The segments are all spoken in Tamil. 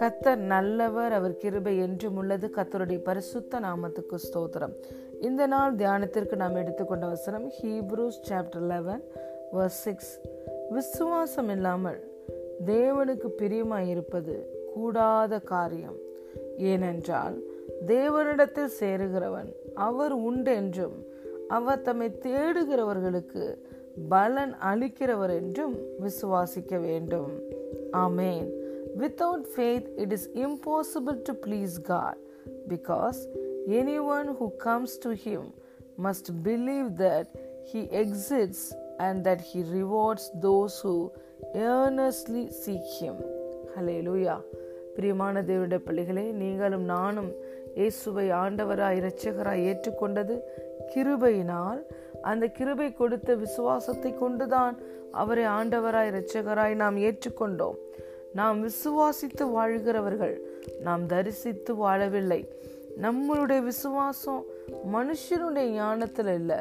கத்தர் நல்லவர் அவர் கிருபை என்றும் உள்ளது. கத்தருடைய பரிசுத்த நாமத்துக்கு ஸ்தோத்திரம். இந்த நாள் தியானத்திற்கு நாம் எடுத்துக்கொண்ட வசனம் Hebrews chapter eleven verse six விசுவாசம் இல்லாமல் தேவனுக்கு பிரியமாய் இருப்பது கூடாத காரியம். ஏனென்றால் தேவனிடத்தில் சேருகிறவன் அவர் உண்டென்றும் அவர் தம்மை தேடுகிறவர்களுக்கு பலன் அளிக்கிறவர் என்றும் விசுவாசிக்க வேண்டும் ஆமேன் Without faith, it is impossible to please God because anyone who comes to Him must believe that He exists and that He rewards those who earnestly seek Him. Hallelujah. பிரியமான தேவனுடைய பிள்ளைகளே நீங்களும் நானும் இயேசுவை ஆண்டவராய் இரட்சகராய் ஏற்றுக்கொண்டது கிருபையினால் அந்த கிருபை கொடுத்த விசுவாசத்தை கொண்டுதான் அவரை ஆண்டவராய் இரட்சகராய் நாம் ஏற்றுக்கொண்டோம். நாம் விசுவாசித்து வாழ்கிறவர்கள் நாம் தரிசித்து வாழவில்லை. நம்மளுடைய விசுவாசம் மனுஷனுடைய ஞானத்தில் இல்லை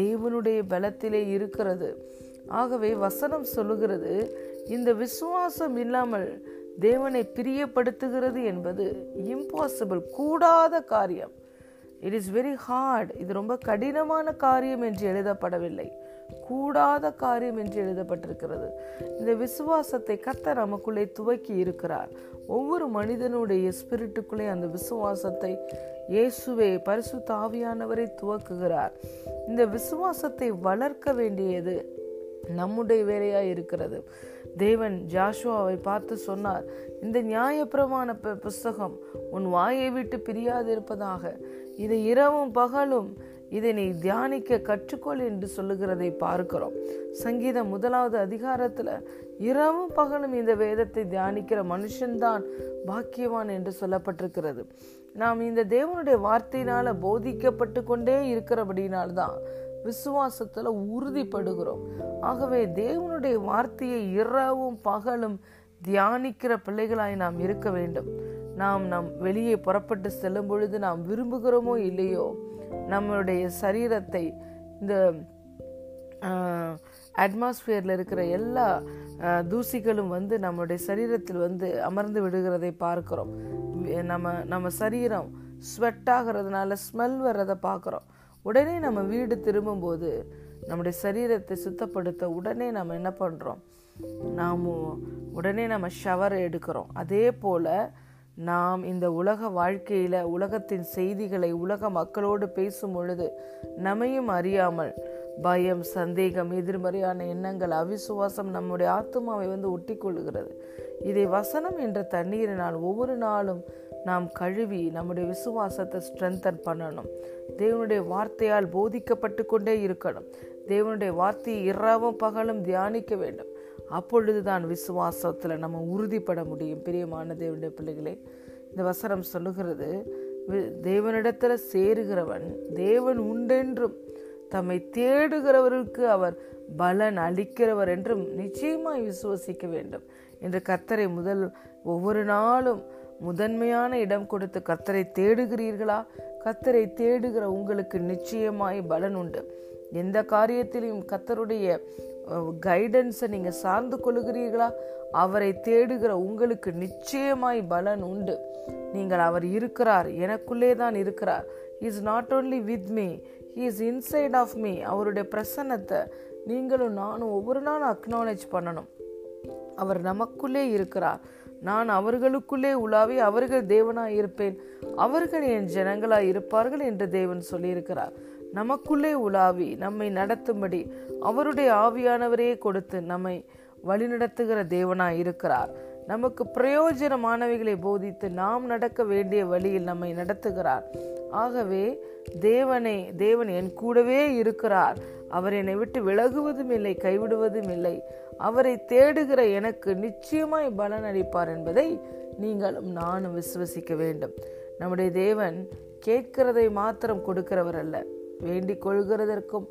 தேவனுடைய பலத்திலே இருக்கிறது. ஆகவே வசனம் சொல்லுகிறது இந்த விசுவாசம் இல்லாமல் தேவனை பிரியப்படுத்துகிறது என்பது இம்பாசிபிள் கூடாத காரியம். இட் இஸ் வெரி ஹார்ட் இது ரொம்ப கடினமான காரியம் என்று எழுதப்படவில்லை. கூடாத காரியம் என்று எழுதப்பட்டிருக்கிறது. இந்த விசுவாசத்தை கத்த நமக்குள்ளே துவக்கி இருக்கிறார். ஒவ்வொரு மனிதனுடைய ஸ்பிரிட்டுக்குள்ளே அந்த விசுவாசத்தை இயேசுவே பரிசு தாவியானவரை துவக்குகிறார். இந்த விசுவாசத்தை வளர்க்க வேண்டியது நம்முடைய வேலையாக இருக்கிறது. தேவன் ஜாஷுவாவை பார்த்து சொன்னார் இந்த நியாயப்பிரமாண புஸ்தகம் உன் வாயை விட்டு பிரியாது இருப்பதாக இதை இரவும் பகலும் இதை நீ தியானிக்க கற்றுக்கொள் என்று சொல்லுகிறதை பார்க்கிறோம். சங்கீதம் முதலாவது அதிகாரத்தில் இரவும் பகலும் இந்த வேதத்தை தியானிக்கிற மனுஷன்தான் பாக்கியவான் என்று சொல்லப்பட்டிருக்கிறது. நாம் இந்த தேவனுடைய வார்த்தையினால் போதிக்கப்பட்டு கொண்டே இருக்கிறபடினால்தான் விசுவாசத்தில் உறுதிப்படுகிறோம். ஆகவே தேவனுடைய வார்த்தையை இரவும் பகலும் தியானிக்கிற பிள்ளைகளாய் நாம் இருக்க வேண்டும். நாம் நம் வெளியே புறப்பட்டு செல்லும் பொழுது நாம் விரும்புகிறோமோ இல்லையோ நம்மளுடைய சரீரத்தை இந்த அட்மாஸ்பியரில் இருக்கிற எல்லா தூசிகளும் வந்து நம்மளுடைய சரீரத்தில் வந்து அமர்ந்து விடுகிறதை பார்க்கிறோம். நம்ம நம்ம சரீரம் ஸ்வெட் ஆகிறதுனால ஸ்மெல் வர்றதை பார்க்குறோம். உடனே நம்ம வீடு திரும்பும்போது நம்முடைய சரீரத்தை சுத்தப்படுத்த உடனே நம்ம என்ன பண்ணுறோம் நாம் உடனே நம்ம ஷவர் எடுக்கிறோம். அதே போல் நாம் இந்த உலக வாழ்க்கையில் உலகத்தின் செய்திகளை உலக மக்களோடு பேசும் பொழுது நம்மையும் அறியாமல் பயம் சந்தேகம் எதிர்மறையான எண்ணங்கள் அவிசுவாசம் நம்முடைய ஆத்மாவை வந்து ஒட்டி கொள்கிறது இதை வசனம் என்ற தண்ணீரினால் ஒவ்வொரு நாளும் நாம் கழுவி நம்முடைய விசுவாசத்தை ஸ்ட்ரென்தன் பண்ணணும். தேவனுடைய வார்த்தையால் போதிக்கப்பட்டு கொண்டே இருக்கணும். தேவனுடைய வார்த்தையை இரவும் பகலும் தியானிக்க வேண்டும். அப்பொழுதுதான் விசுவாசத்தில் நம்ம உறுதிப்பட முடியும். பிரியமான தேவனுடைய பிள்ளைகளே இந்த வசனம் சொல்லுகிறது தேவனிடத்தில் சேருகிறவன் தேவன் உண்டென்றும் தம்மை தேடுகிறவர்களுக்கு அவர் பலன் அளிக்கிறவர் என்றும் நிச்சயமாய் விசுவசிக்க வேண்டும். என்று கத்தரை முதல் ஒவ்வொரு நாளும் முதன்மையான இடம் கொடுத்து கத்தரை தேடுகிறீர்களா? கத்தரை தேடுகிற உங்களுக்கு நிச்சயமாய் பலன் உண்டு. எந்த காரியத்திலையும் கத்தருடைய கைடன்ஸை நீங்கள் சார்ந்து கொள்கிறீர்களா அவரை தேடுகிற உங்களுக்கு நிச்சயமாய் பலன் உண்டு. நீங்கள் அவர் இருக்கிறார் எனக்குள்ளே தான் இருக்கிறார். Is not only with me is inside of me அவருடைய பிரசன்னத்தை நீங்களும் நானும் ஒவ்வொரு நாளும் அக்னாலேஜ் பண்ணணும். அவர் நமக்குள்ளே இருக்கிறார். நான் அவர்களுக்குள்ளே உலாவி அவர்கள் தேவனாய் இருப்பேன். அவர்கள் என் ஜனங்களாய் இருப்பார்கள் என்று தேவன் சொல்லியிருக்கிறார். நமக்குள்ளே உலாவி நம்மை நடத்தும்படி அவருடைய ஆவியானவரே கொடுத்து நம்மை வழிநடத்துகிற தேவனாய் இருக்கிறார். நமக்கு பிரயோஜனமானவைகளை போதித்து நாம் நடக்க வேண்டிய வழியில் நம்மை நடத்துகிறார். ஆகவே தேவனே தேவன் என் கூடவே இருக்கிறார். அவர் என்னை விட்டு விலகுவதும் இல்லை கைவிடுவதும் இல்லை. அவரை தேடுகிற எனக்கு நிச்சயமாய் பலன் அளிப்பார் என்பதை நீங்களும் நானும் விசுவசிக்க வேண்டும். நம்முடைய தேவன் கேட்கிறதை மாத்திரம் கொடுக்கிறவர் அல்ல. வேண்டிக் கொள்கிறதற்கும்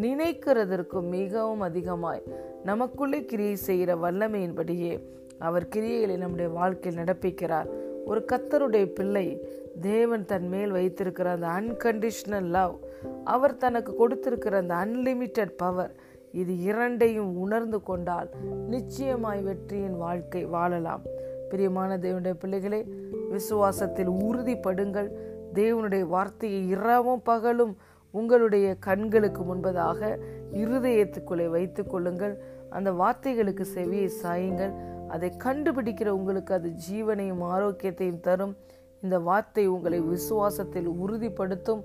நினைக்கிறதற்கும் மிகவும் அதிகமாய். நமக்குள்ளே கிரியை செய்கிற வல்லமையின்படியே அவர் கிரியைகளை நம்முடைய வாழ்க்கையில் நடப்பிக்கிறார். ஒரு கத்தருடைய பிள்ளை தேவன் தன் மேல் வைத்திருக்கிற அந்த அன்கண்டிஷனல் லவ் அவர் தனக்கு கொடுத்திருக்கிற அந்த அன்லிமிட்டெட் பவர் இது இரண்டையும் உணர்ந்து கொண்டால் நிச்சயமாய் வெற்றியின் வாழ்க்கை வாழலாம். பிரியமான தேவனுடைய பிள்ளைகளே விசுவாசத்தில் உறுதிப்படுங்கள். தேவனுடைய வார்த்தையை இரவும் பகலும் உங்களுடைய கண்களுக்கு முன்பதாக இருதயத்துக்குள்ளே வைத்துக் கொள்ளுங்கள். அந்த வார்த்தைகளுக்கு செவியை சாயுங்கள். அதை கண்டுபிடிக்கிற உங்களுக்கு அது ஜீவனையும் ஆரோக்கியத்தையும் தரும். இந்த வார்த்தை உங்களை விசுவாசத்தில் உறுதிப்படுத்தும்.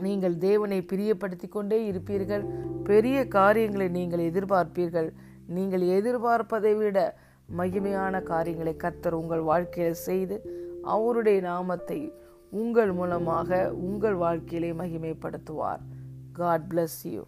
நீங்கள் தேவனை பிரியப்படுத்தி கொண்டே இருப்பீர்கள். பெரிய காரியங்களை நீங்கள் எதிர்பார்ப்பீர்கள். நீங்கள் எதிர்பார்ப்பதை விட மகிமையான காரியங்களை கத்தர் உங்கள் வாழ்க்கையில் செய்து அவருடைய நாமத்தை உங்கள் மூலமாக உங்கள் வாழ்க்கையிலே மகிமைப்படுத்துவார். God bless you